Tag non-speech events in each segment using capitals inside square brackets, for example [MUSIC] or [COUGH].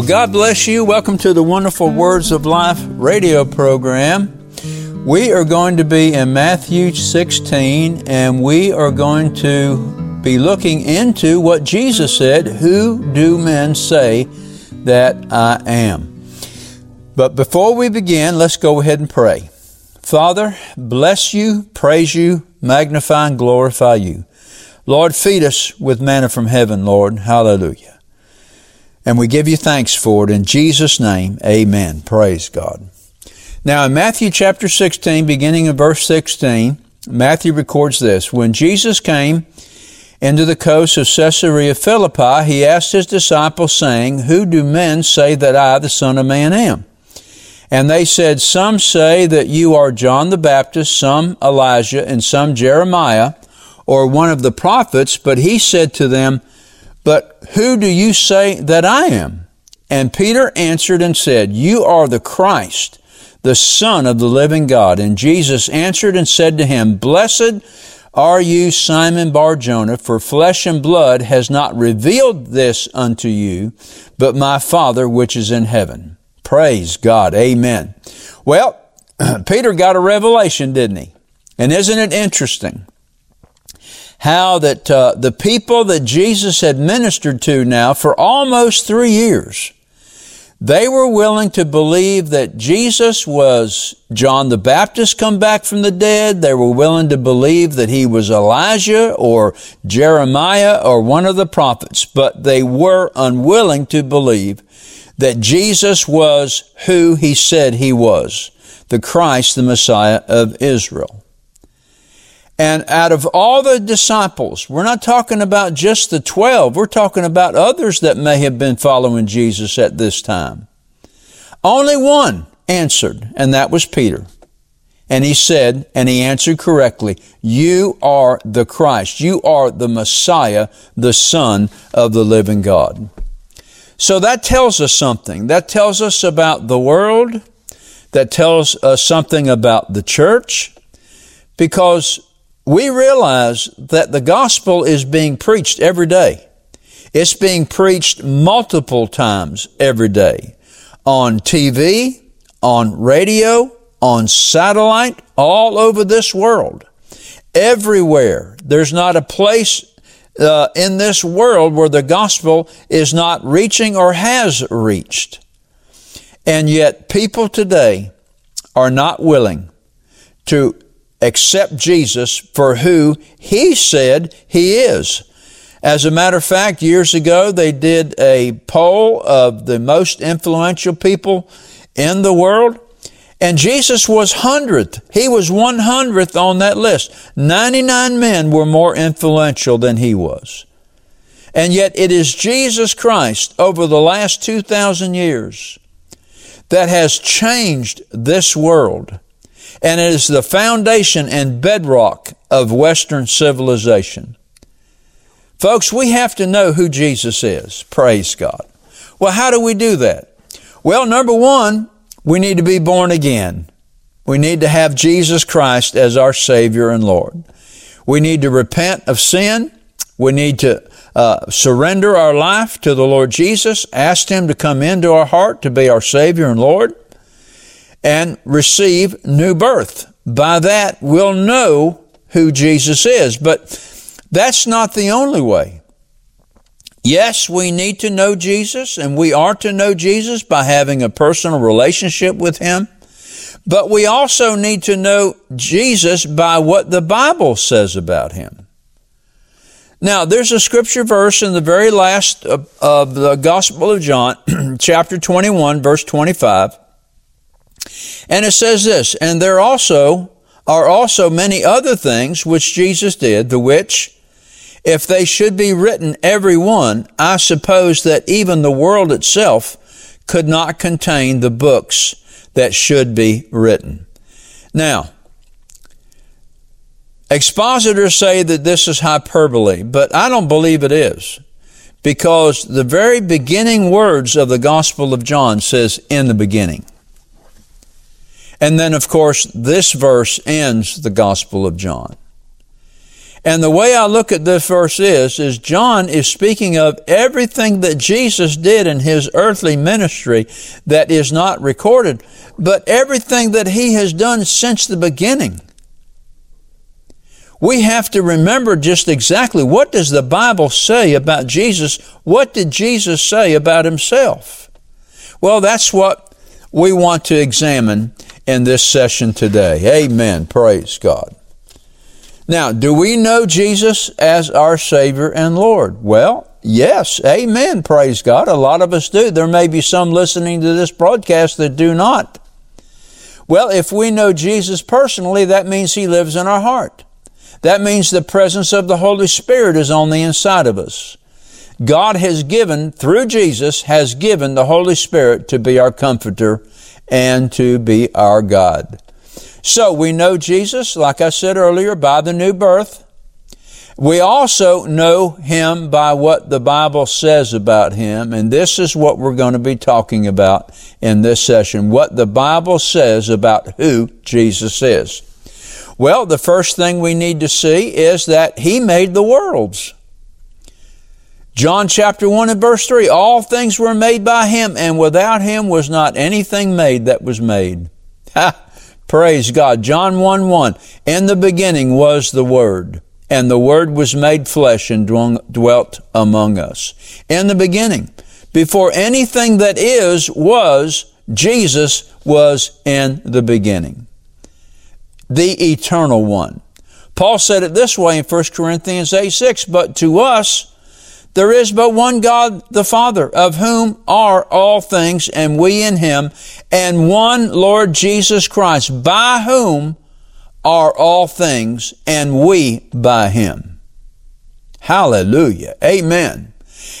Well, God bless you. Welcome to the Wonderful Words of Life radio program. We are going to be in Matthew 16 and we are going to be looking into what Jesus said Who do men say that I am? But before we begin, let's go ahead and pray. Father, bless you, praise you, magnify and glorify you. Lord, feed us with manna from heaven, Lord. Hallelujah. And we give you thanks for it in Jesus' name. Amen. Praise God. Now, in Matthew chapter 16, beginning in verse 16, Matthew records this When Jesus came into the coast of Caesarea Philippi, he asked his disciples, saying, Who do men say that I, the Son of Man, am? And they said, Some say that you are John the Baptist, some Elijah, and some Jeremiah, or one of the prophets. But he said to them, But who do you say that I am? And Peter answered and said, You are the Christ the Son of the living God. And Jesus answered and said to him, Blessed are you, Simon Bar Jonah, for flesh and blood has not revealed this unto you, but my Father which is in heaven. Praise God. Amen. Well, [CLEARS THROAT] Peter got a revelation, didn't he? And isn't it interesting? How that uh, the people that Jesus had ministered to now for almost three years, they were willing to believe that Jesus was John the Baptist come back from the dead. They were willing to believe that he was Elijah or Jeremiah or one of the prophets, but they were unwilling to believe that Jesus was who he said he was, the Christ, the Messiah of Israel. And out of all the disciples, we're not talking about just the 12, we're talking about others that may have been following Jesus at this time. Only one answered, and that was Peter. And he said, and he answered correctly, You are the Christ. You are the Messiah, the Son of the living God. So that tells us something. That tells us about the world. That tells us something about the church. Because we realize that the gospel is being preached every day. It's being preached multiple times every day on TV, on radio, on satellite, all over this world. Everywhere. There's not a place uh, in this world where the gospel is not reaching or has reached. And yet, people today are not willing to accept Jesus for who he said he is. As a matter of fact, years ago, they did a poll of the most influential people in the world. And Jesus was 100th. He was 100th on that list. 99 men were more influential than he was. And yet it is Jesus Christ over the last 2,000 years that has changed this world and it is the foundation and bedrock of Western civilization. Folks, we have to know who Jesus is. Praise God. Well, how do we do that? Well, number one, we need to be born again. We need to have Jesus Christ as our Savior and Lord. We need to repent of sin. We need to uh, surrender our life to the Lord Jesus, ask Him to come into our heart to be our Savior and Lord and receive new birth. By that, we'll know who Jesus is. But that's not the only way. Yes, we need to know Jesus, and we are to know Jesus by having a personal relationship with Him. But we also need to know Jesus by what the Bible says about Him. Now, there's a scripture verse in the very last of, of the Gospel of John, [CLEARS THROAT] chapter 21, verse 25. And it says this, and there also are also many other things which Jesus did, the which, if they should be written every one, I suppose that even the world itself could not contain the books that should be written. Now, expositors say that this is hyperbole, but I don't believe it is. Because the very beginning words of the Gospel of John says, in the beginning. And then, of course, this verse ends the Gospel of John. And the way I look at this verse is, is John is speaking of everything that Jesus did in his earthly ministry that is not recorded, but everything that he has done since the beginning. We have to remember just exactly what does the Bible say about Jesus? What did Jesus say about himself? Well, that's what we want to examine in this session today. Amen. Praise God. Now, do we know Jesus as our Savior and Lord? Well, yes. Amen. Praise God. A lot of us do. There may be some listening to this broadcast that do not. Well, if we know Jesus personally, that means He lives in our heart. That means the presence of the Holy Spirit is on the inside of us. God has given, through Jesus, has given the Holy Spirit to be our comforter and to be our God. So we know Jesus, like I said earlier, by the new birth. We also know him by what the Bible says about him, and this is what we're going to be talking about in this session what the Bible says about who Jesus is. Well, the first thing we need to see is that he made the worlds. John chapter 1 and verse 3 All things were made by him, and without him was not anything made that was made. Praise God. John 1 1. In the beginning was the Word, and the Word was made flesh and dwelt among us. In the beginning, before anything that is was, Jesus was in the beginning. The eternal one. Paul said it this way in 1 Corinthians 8 6, but to us, there is but one God, the Father, of whom are all things, and we in him, and one Lord Jesus Christ, by whom are all things, and we by him. Hallelujah. Amen.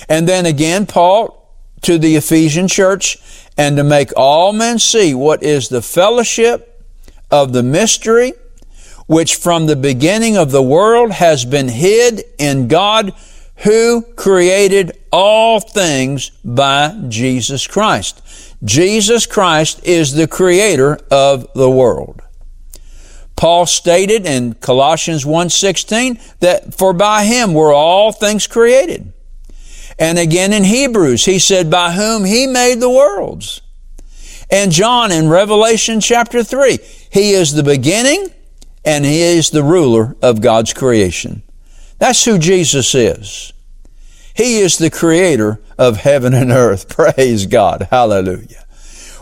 And then again, Paul to the Ephesian church, and to make all men see what is the fellowship of the mystery, which from the beginning of the world has been hid in God, who created all things by Jesus Christ. Jesus Christ is the creator of the world. Paul stated in Colossians 1:16 that for by him were all things created. And again in Hebrews he said by whom he made the worlds. And John in Revelation chapter 3, he is the beginning and he is the ruler of God's creation. That's who Jesus is. He is the creator of heaven and earth. [LAUGHS] Praise God. Hallelujah.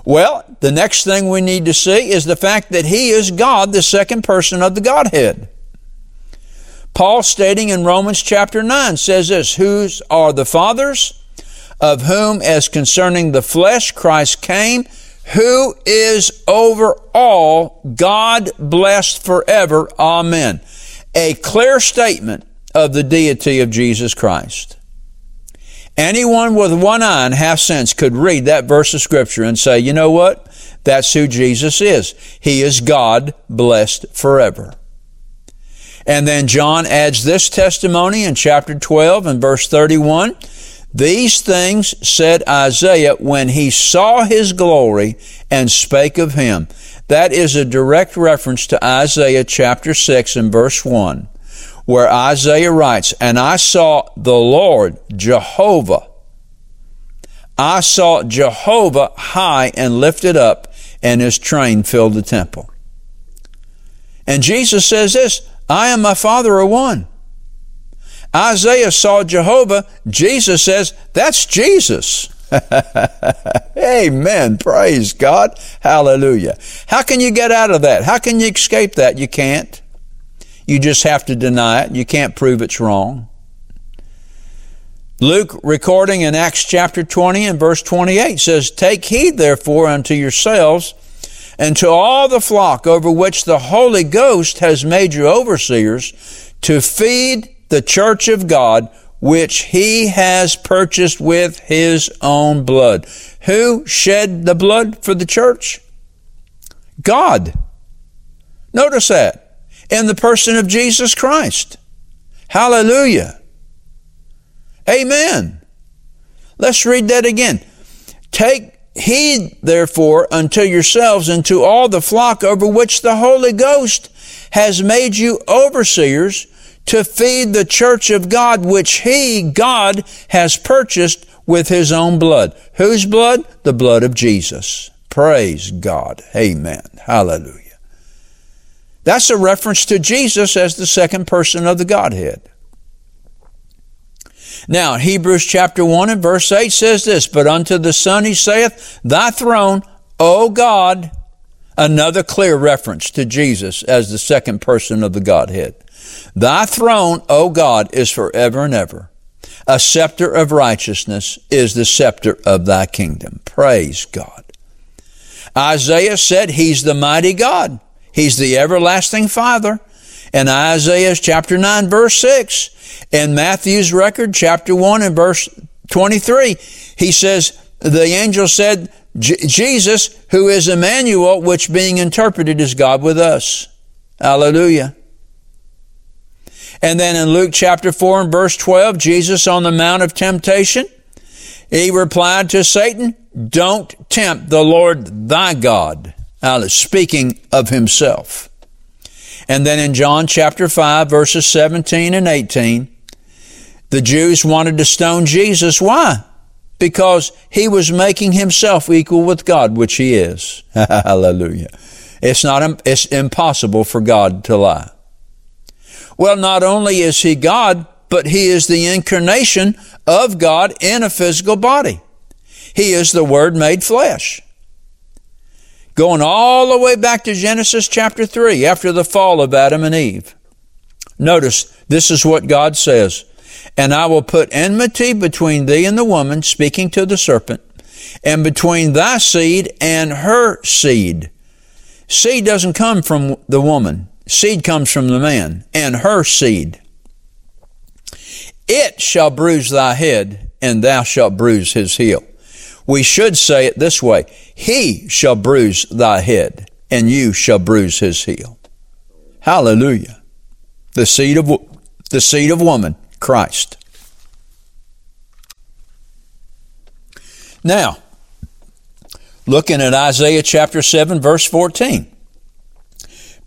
Well, the next thing we need to see is the fact that He is God, the second person of the Godhead. Paul stating in Romans chapter 9 says this, Whose are the fathers, of whom as concerning the flesh Christ came, who is over all, God blessed forever. Amen. A clear statement of the deity of Jesus Christ. Anyone with one eye and half sense could read that verse of scripture and say, you know what? That's who Jesus is. He is God blessed forever. And then John adds this testimony in chapter 12 and verse 31. These things said Isaiah when he saw his glory and spake of him. That is a direct reference to Isaiah chapter 6 and verse 1 where Isaiah writes, And I saw the Lord Jehovah. I saw Jehovah high and lifted up, and his train filled the temple. And Jesus says this I and my Father are one. Isaiah saw Jehovah. Jesus says, That's Jesus. [LAUGHS] Amen. Praise God. Hallelujah. How can you get out of that? How can you escape that? You can't. You just have to deny it. You can't prove it's wrong. Luke, recording in Acts chapter 20 and verse 28, says, Take heed therefore unto yourselves and to all the flock over which the Holy Ghost has made you overseers to feed the church of God, which he has purchased with his own blood. Who shed the blood for the church? God. Notice that in the person of Jesus Christ. Hallelujah. Amen. Let's read that again. Take heed, therefore, unto yourselves and to all the flock over which the Holy Ghost has made you overseers to feed the church of God, which he, God, has purchased with his own blood. Whose blood? The blood of Jesus. Praise God. Amen. Hallelujah. That's a reference to Jesus as the second person of the Godhead. Now, Hebrews chapter 1 and verse 8 says this, But unto the Son he saith, Thy throne, O God, another clear reference to Jesus as the second person of the Godhead. Thy throne, O God, is forever and ever. A scepter of righteousness is the scepter of thy kingdom. Praise God. Isaiah said he's the mighty God. He's the everlasting Father. In Isaiah chapter 9 verse 6. In Matthew's record chapter 1 and verse 23, he says, the angel said, Jesus, who is Emmanuel, which being interpreted is God with us. Hallelujah. And then in Luke chapter 4 and verse 12, Jesus on the Mount of Temptation, he replied to Satan, Don't tempt the Lord thy God. Speaking of himself. And then in John chapter 5, verses 17 and 18, the Jews wanted to stone Jesus. Why? Because he was making himself equal with God, which he is. [LAUGHS] Hallelujah. It's not, it's impossible for God to lie. Well, not only is he God, but he is the incarnation of God in a physical body. He is the Word made flesh. Going all the way back to Genesis chapter 3, after the fall of Adam and Eve. Notice, this is what God says. And I will put enmity between thee and the woman, speaking to the serpent, and between thy seed and her seed. Seed doesn't come from the woman. Seed comes from the man and her seed. It shall bruise thy head, and thou shalt bruise his heel. We should say it this way He shall bruise thy head, and you shall bruise his heel. Hallelujah. The seed of, the seed of woman, Christ. Now, looking at Isaiah chapter 7, verse 14.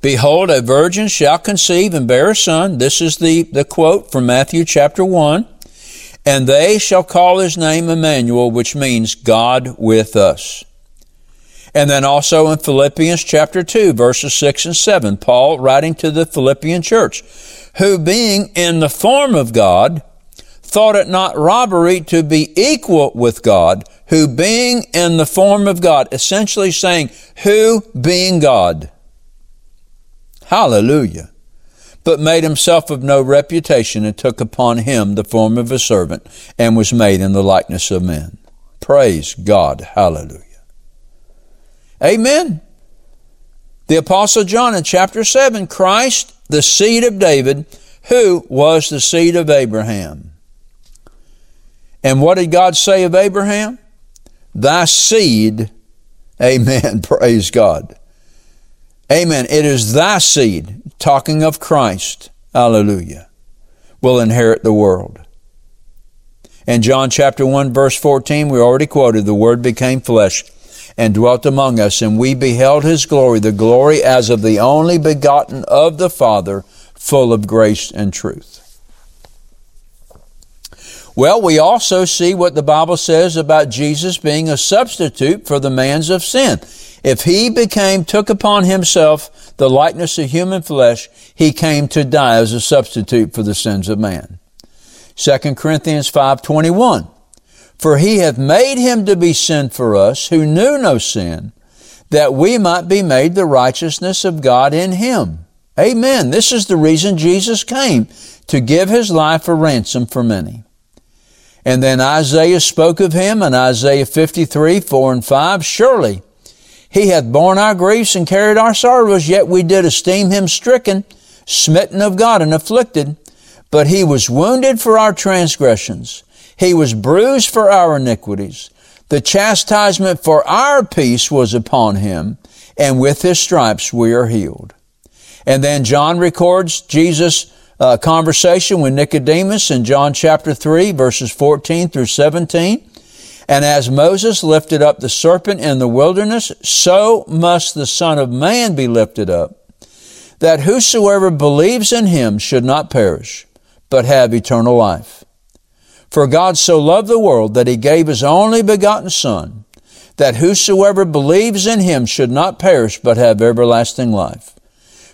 Behold, a virgin shall conceive and bear a son. This is the, the quote from Matthew chapter 1. And they shall call his name Emmanuel, which means God with us. And then also in Philippians chapter 2, verses 6 and 7, Paul writing to the Philippian church, who being in the form of God, thought it not robbery to be equal with God, who being in the form of God, essentially saying, who being God. Hallelujah. But made himself of no reputation and took upon him the form of a servant and was made in the likeness of men. Praise God. Hallelujah. Amen. The Apostle John in chapter 7, Christ, the seed of David, who was the seed of Abraham. And what did God say of Abraham? Thy seed, [LAUGHS] amen, [LAUGHS] praise God, Amen. It is thy seed, talking of Christ, hallelujah, will inherit the world. In John chapter 1 verse 14, we already quoted, the Word became flesh and dwelt among us, and we beheld His glory, the glory as of the only begotten of the Father, full of grace and truth. Well, we also see what the Bible says about Jesus being a substitute for the man's of sin. If he became, took upon himself the likeness of human flesh, he came to die as a substitute for the sins of man. 2 Corinthians 5.21 For he hath made him to be sin for us, who knew no sin, that we might be made the righteousness of God in him. Amen. This is the reason Jesus came, to give his life a ransom for many. And then Isaiah spoke of him in Isaiah 53, 4 and 5. Surely he hath borne our griefs and carried our sorrows, yet we did esteem him stricken, smitten of God, and afflicted. But he was wounded for our transgressions. He was bruised for our iniquities. The chastisement for our peace was upon him, and with his stripes we are healed. And then John records Jesus' uh, conversation with Nicodemus in John chapter 3, verses 14 through 17. And as Moses lifted up the serpent in the wilderness, so must the Son of Man be lifted up, that whosoever believes in him should not perish, but have eternal life. For God so loved the world that he gave his only begotten Son, that whosoever believes in him should not perish, but have everlasting life.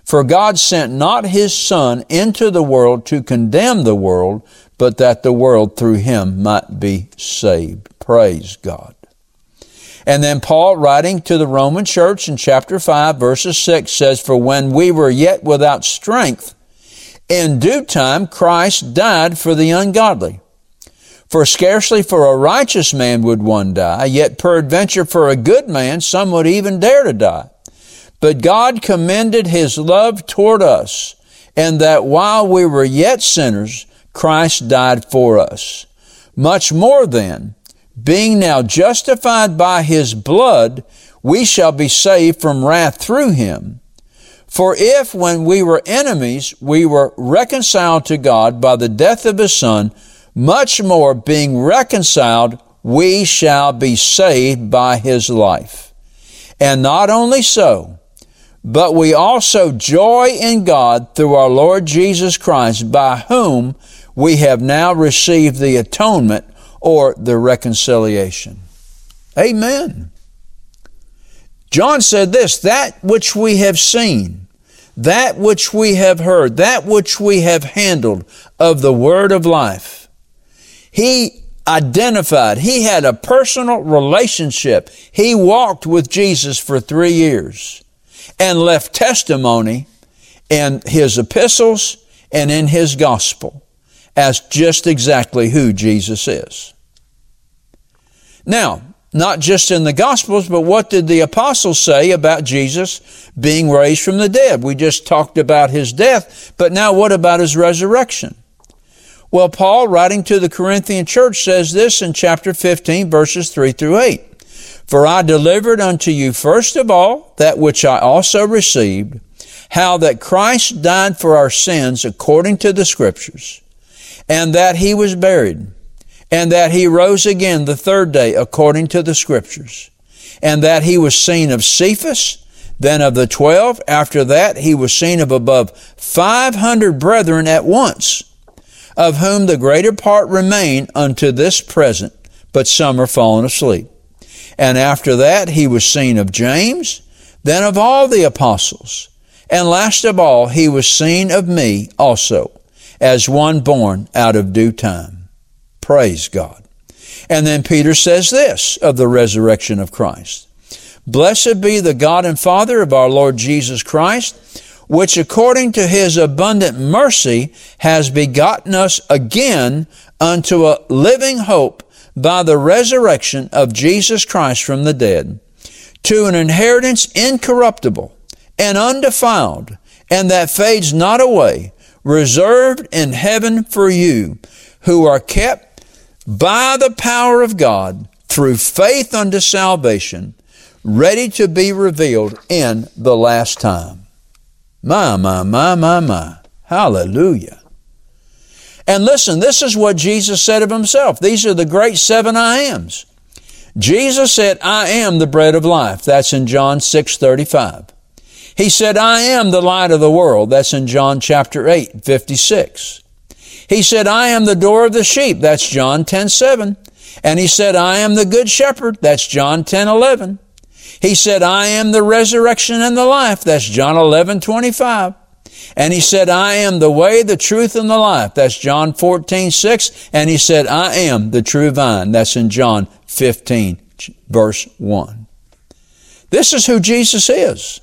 For God sent not his Son into the world to condemn the world, but that the world through him might be saved. Praise God. And then Paul, writing to the Roman church in chapter 5, verses 6, says, For when we were yet without strength, in due time Christ died for the ungodly. For scarcely for a righteous man would one die, yet peradventure for a good man some would even dare to die. But God commended his love toward us, and that while we were yet sinners, Christ died for us. Much more then, being now justified by his blood, we shall be saved from wrath through him. For if when we were enemies, we were reconciled to God by the death of his son, much more being reconciled, we shall be saved by his life. And not only so, but we also joy in God through our Lord Jesus Christ, by whom we have now received the atonement or the reconciliation. Amen. John said this, that which we have seen, that which we have heard, that which we have handled of the word of life. He identified, he had a personal relationship. He walked with Jesus for three years and left testimony in his epistles and in his gospel as just exactly who Jesus is. Now, not just in the Gospels, but what did the apostles say about Jesus being raised from the dead? We just talked about his death, but now what about his resurrection? Well, Paul, writing to the Corinthian church, says this in chapter 15, verses 3 through 8. For I delivered unto you first of all that which I also received, how that Christ died for our sins according to the Scriptures and that he was buried, and that he rose again the third day according to the scriptures, and that he was seen of Cephas, then of the twelve. After that, he was seen of above five hundred brethren at once, of whom the greater part remain unto this present, but some are fallen asleep. And after that, he was seen of James, then of all the apostles. And last of all, he was seen of me also as one born out of due time. Praise God. And then Peter says this of the resurrection of Christ. Blessed be the God and Father of our Lord Jesus Christ, which according to his abundant mercy has begotten us again unto a living hope by the resurrection of Jesus Christ from the dead, to an inheritance incorruptible and undefiled, and that fades not away, reserved in heaven for you who are kept by the power of God through faith unto salvation, ready to be revealed in the last time. My, my, my, my, my. Hallelujah. And listen, this is what Jesus said of himself. These are the great seven I ams. Jesus said, I am the bread of life. That's in John 6 35. He said, I am the light of the world. That's in John chapter 8, 56. He said, I am the door of the sheep. That's John 10, 7. And he said, I am the good shepherd. That's John 10, 11. He said, I am the resurrection and the life. That's John 11, 25. And he said, I am the way, the truth, and the life. That's John 14, 6. And he said, I am the true vine. That's in John 15, verse 1. This is who Jesus is.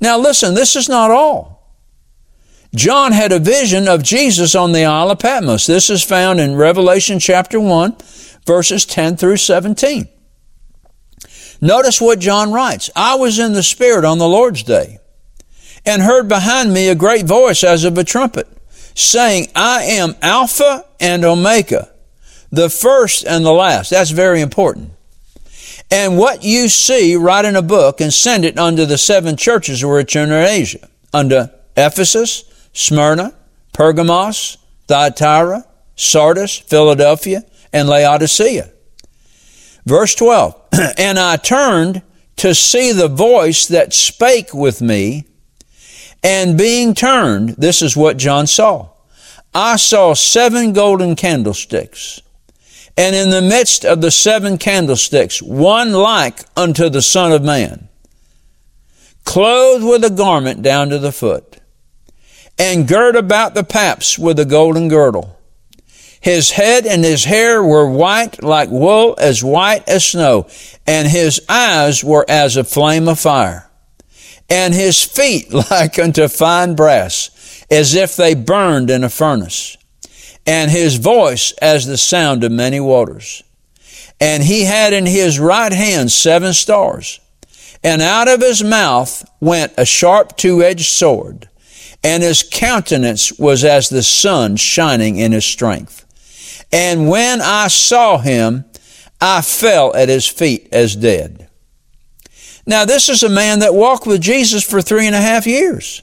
Now listen, this is not all. John had a vision of Jesus on the Isle of Patmos. This is found in Revelation chapter 1, verses 10 through 17. Notice what John writes. I was in the Spirit on the Lord's day and heard behind me a great voice as of a trumpet saying, I am Alpha and Omega, the first and the last. That's very important. And what you see, write in a book and send it unto the seven churches which are in Asia, unto Ephesus, Smyrna, Pergamos, Thyatira, Sardis, Philadelphia, and Laodicea. Verse 12, [CLEARS THROAT] And I turned to see the voice that spake with me, And being turned, this is what John saw. I saw seven golden candlesticks. And in the midst of the seven candlesticks, one like unto the Son of Man, clothed with a garment down to the foot, and girt about the paps with a golden girdle. His head and his hair were white like wool, as white as snow, and his eyes were as a flame of fire, and his feet [LAUGHS] like unto fine brass, as if they burned in a furnace, and his voice as the sound of many waters. And he had in his right hand seven stars, and out of his mouth went a sharp two-edged sword, and his countenance was as the sun shining in his strength. And when I saw him, I fell at his feet as dead. Now, this is a man that walked with Jesus for three and a half years.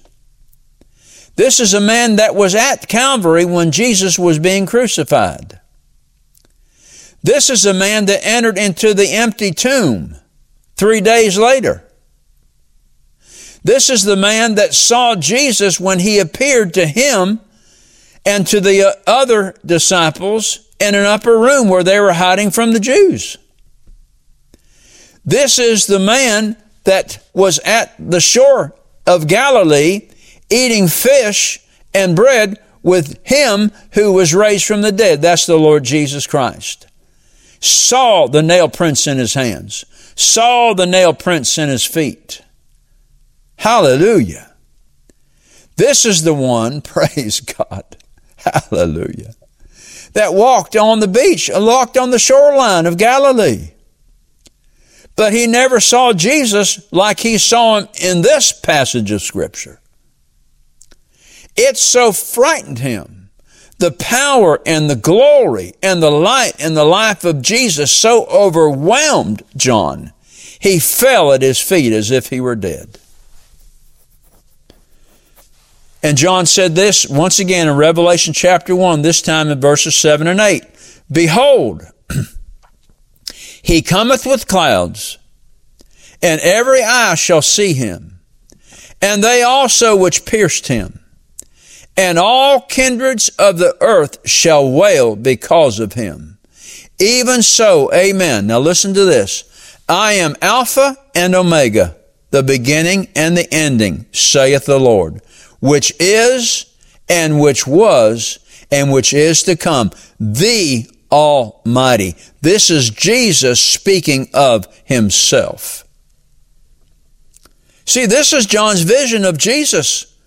This is a man that was at Calvary when Jesus was being crucified. This is a man that entered into the empty tomb three days later. This is the man that saw Jesus when he appeared to him and to the other disciples in an upper room where they were hiding from the Jews. This is the man that was at the shore of Galilee eating fish and bread with him who was raised from the dead. That's the Lord Jesus Christ. Saw the nail prints in his hands, saw the nail prints in his feet. Hallelujah. This is the one, [LAUGHS] praise God, Hallelujah. That walked on the beach, walked on the shoreline of Galilee. But he never saw Jesus like he saw him in this passage of Scripture. It so frightened him. The power and the glory and the light and the life of Jesus so overwhelmed John, he fell at his feet as if he were dead. And John said this once again in Revelation chapter 1, this time in verses 7 and 8. Behold, he cometh with clouds, and every eye shall see him, and they also which pierced him. And all kindreds of the earth shall wail because of him. Even so, amen. Now listen to this. I am Alpha and Omega, the beginning and the ending, saith the Lord which is and which was and which is to come, the Almighty. This is Jesus speaking of himself. See, this is John's vision of Jesus,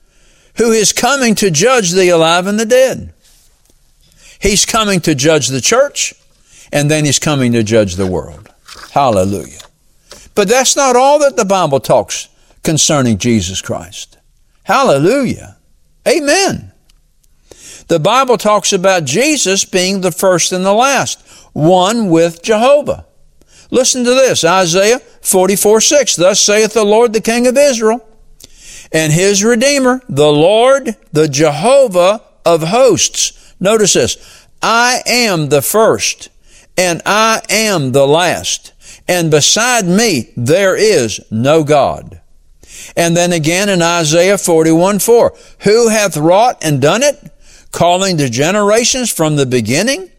who is coming to judge the alive and the dead. He's coming to judge the church, and then he's coming to judge the world. Hallelujah. But that's not all that the Bible talks concerning Jesus Christ. Hallelujah. Amen. The Bible talks about Jesus being the first and the last, one with Jehovah. Listen to this Isaiah 44 6. Thus saith the Lord, the King of Israel, and his Redeemer, the Lord, the Jehovah of hosts. Notice this I am the first, and I am the last, and beside me there is no God. And then again in Isaiah 41 4, who hath wrought and done it, calling the generations from the beginning?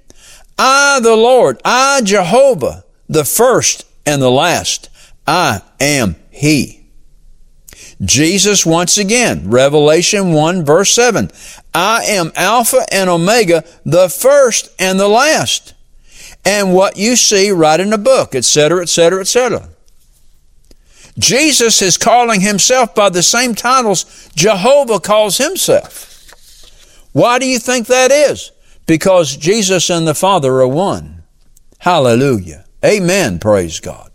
I, the Lord, I, Jehovah, the first and the last. I am He. Jesus once again, Revelation 1 verse 7. I am Alpha and Omega, the first and the last. And what you see right in the book, etc., etc., etc. Jesus is calling himself by the same titles Jehovah calls himself. Why do you think that is? Because Jesus and the Father are one. Hallelujah. Amen. Praise God.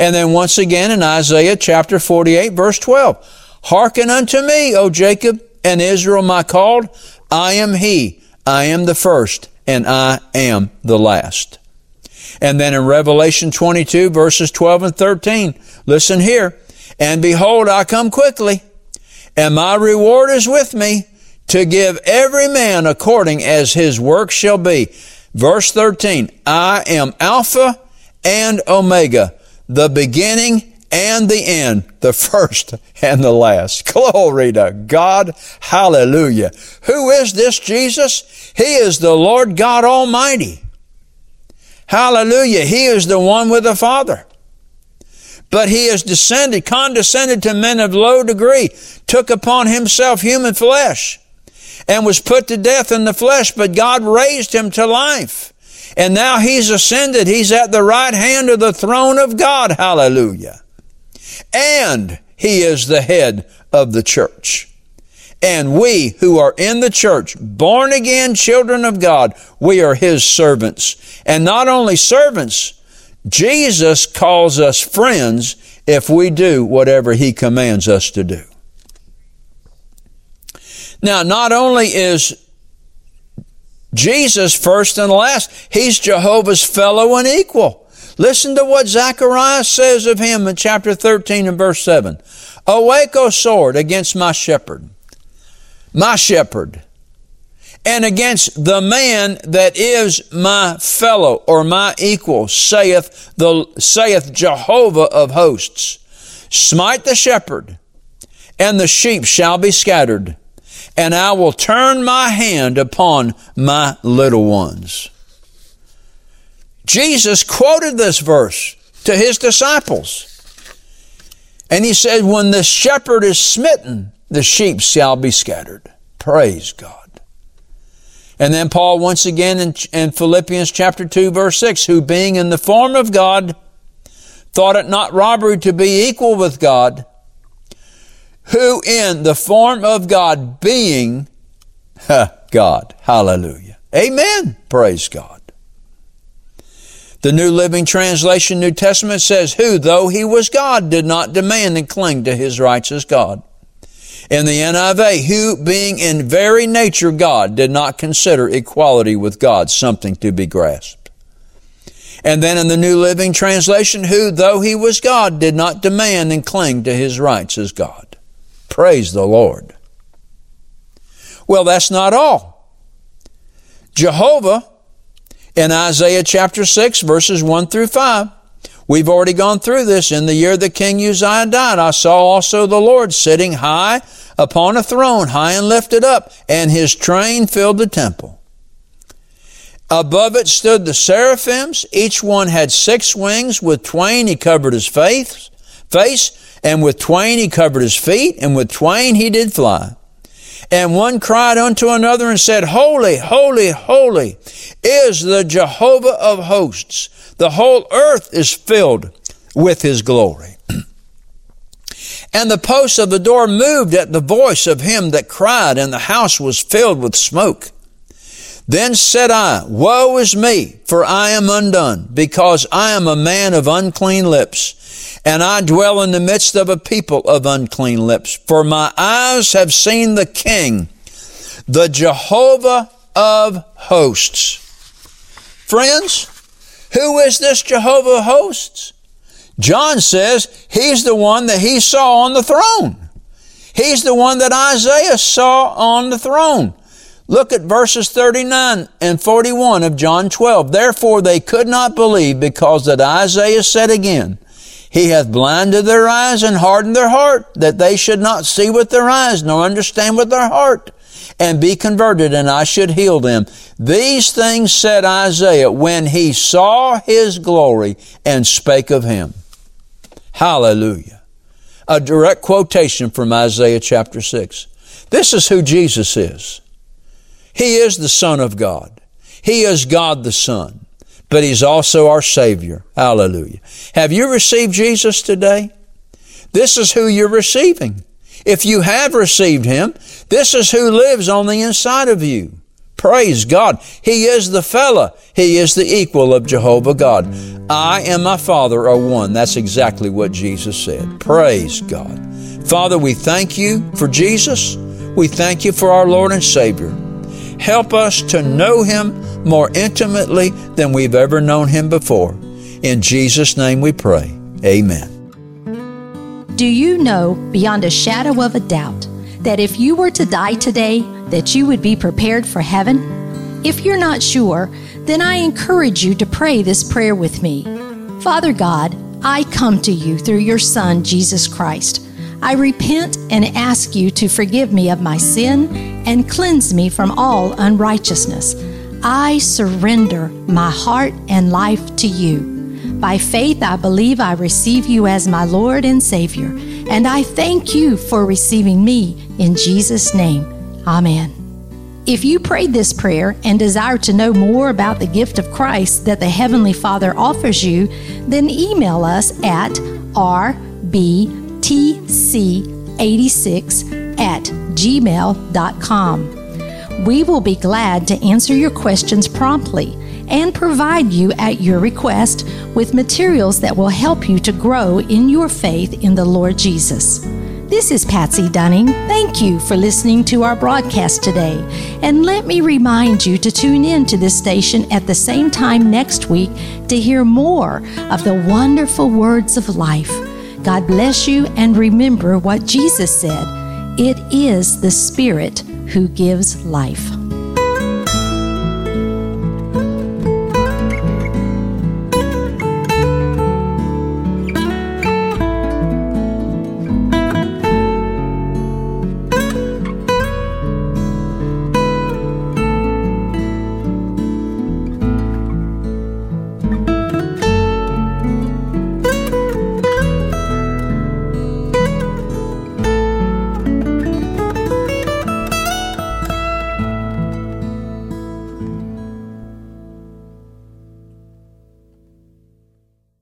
And then once again in Isaiah chapter 48 verse 12. Hearken unto me, O Jacob and Israel my called. I am he. I am the first and I am the last. And then in Revelation 22 verses 12 and 13, listen here. And behold, I come quickly and my reward is with me to give every man according as his work shall be. Verse 13, I am Alpha and Omega, the beginning and the end, the [LAUGHS] first and the last. Glory to God. Hallelujah. Who is this Jesus? He is the Lord God Almighty. Hallelujah. He is the one with the Father. But he has descended, condescended to men of low degree, took upon himself human flesh, and was put to death in the flesh, but God raised him to life. And now he's ascended. He's at the right hand of the throne of God. Hallelujah. And he is the head of the church. And we who are in the church, born again children of God, we are his servants. And not only servants, Jesus calls us friends if we do whatever he commands us to do. Now, not only is Jesus first and last, he's Jehovah's fellow and equal. Listen to what Zechariah says of him in chapter 13 and verse 7. Awake, O sword, against my shepherd, my shepherd, and against the man that is my fellow or my equal, saith the saith Jehovah of hosts. Smite the shepherd, and the sheep shall be scattered, and I will turn my hand upon my little ones. Jesus quoted this verse to his disciples. And he said, When the shepherd is smitten, the sheep shall be scattered. Praise God. And then Paul once again in, in, Philippians chapter 2 verse 6, who being in the form of God, thought it not robbery to be equal with God, who in the form of God being [LAUGHS] God. Hallelujah. Amen. Praise God. The New Living Translation New Testament says, Who, though he was God, did not demand and cling to his rights as God. In the NIV, who, being in very nature God, did not consider equality with God something to be grasped. And then in the New Living Translation, who, though he was God, did not demand and cling to his rights as God. Praise the Lord. Well, that's not all. Jehovah in Isaiah chapter 6, verses 1 through 5. We've already gone through this. In the year that King Uzziah died, I saw also the Lord sitting high upon a throne, high and lifted up, and his train filled the temple. Above it stood the seraphims. Each one had six wings. With twain he covered his face, face, and with twain he covered his feet, and with twain he did fly. And one cried unto another and said, Holy, holy, holy is the Jehovah of hosts. The whole earth is filled with his glory. [CLEARS THROAT] and the posts of the door moved at the voice of him that cried, and the house was filled with smoke. Then said I, Woe is me, for I am undone, because I am a man of unclean lips and I dwell in the midst of a people of unclean lips. For my eyes have seen the King, the Jehovah of hosts. Friends, who is this Jehovah of hosts? John says he's the one that he saw on the throne. He's the one that Isaiah saw on the throne. Look at verses 39 and 41 of John 12. Therefore they could not believe because that Isaiah said again, he hath blinded their eyes and hardened their heart, that they should not see with their eyes, nor understand with their heart, and be converted, and I should heal them. These things said Isaiah when he saw his glory and spake of him. Hallelujah. A direct quotation from Isaiah chapter 6. This is who Jesus is. He is the Son of God. He is God the Son but He's also our Savior. Hallelujah. Have you received Jesus today? This is who you're receiving. If you have received Him, this is who lives on the inside of you. Praise God. He is the fella. He is the equal of Jehovah God. I and my Father are one. That's exactly what Jesus said. Praise God. Father, we thank you for Jesus. We thank you for our Lord and Savior. Help us to know Him more intimately than we've ever known Him before. In Jesus' name we pray. Amen. Do you know beyond a shadow of a doubt that if you were to die today, that you would be prepared for heaven? If you're not sure, then I encourage you to pray this prayer with me. Father God, I come to you through your Son, Jesus Christ. I repent and ask you to forgive me of my sin and cleanse me from all unrighteousness. I surrender my heart and life to you. By faith, I believe I receive you as my Lord and Savior, and I thank you for receiving me in Jesus' name. Amen. If you prayed this prayer and desire to know more about the gift of Christ that the Heavenly Father offers you, then email us at rbtc86 at gmail.com. We will be glad to answer your questions promptly and provide you at your request with materials that will help you to grow in your faith in the Lord Jesus. This is Patsy Dunning. Thank you for listening to our broadcast today. And let me remind you to tune in to this station at the same time next week to hear more of the wonderful words of life. God bless you and remember what Jesus said it is the Spirit who gives life.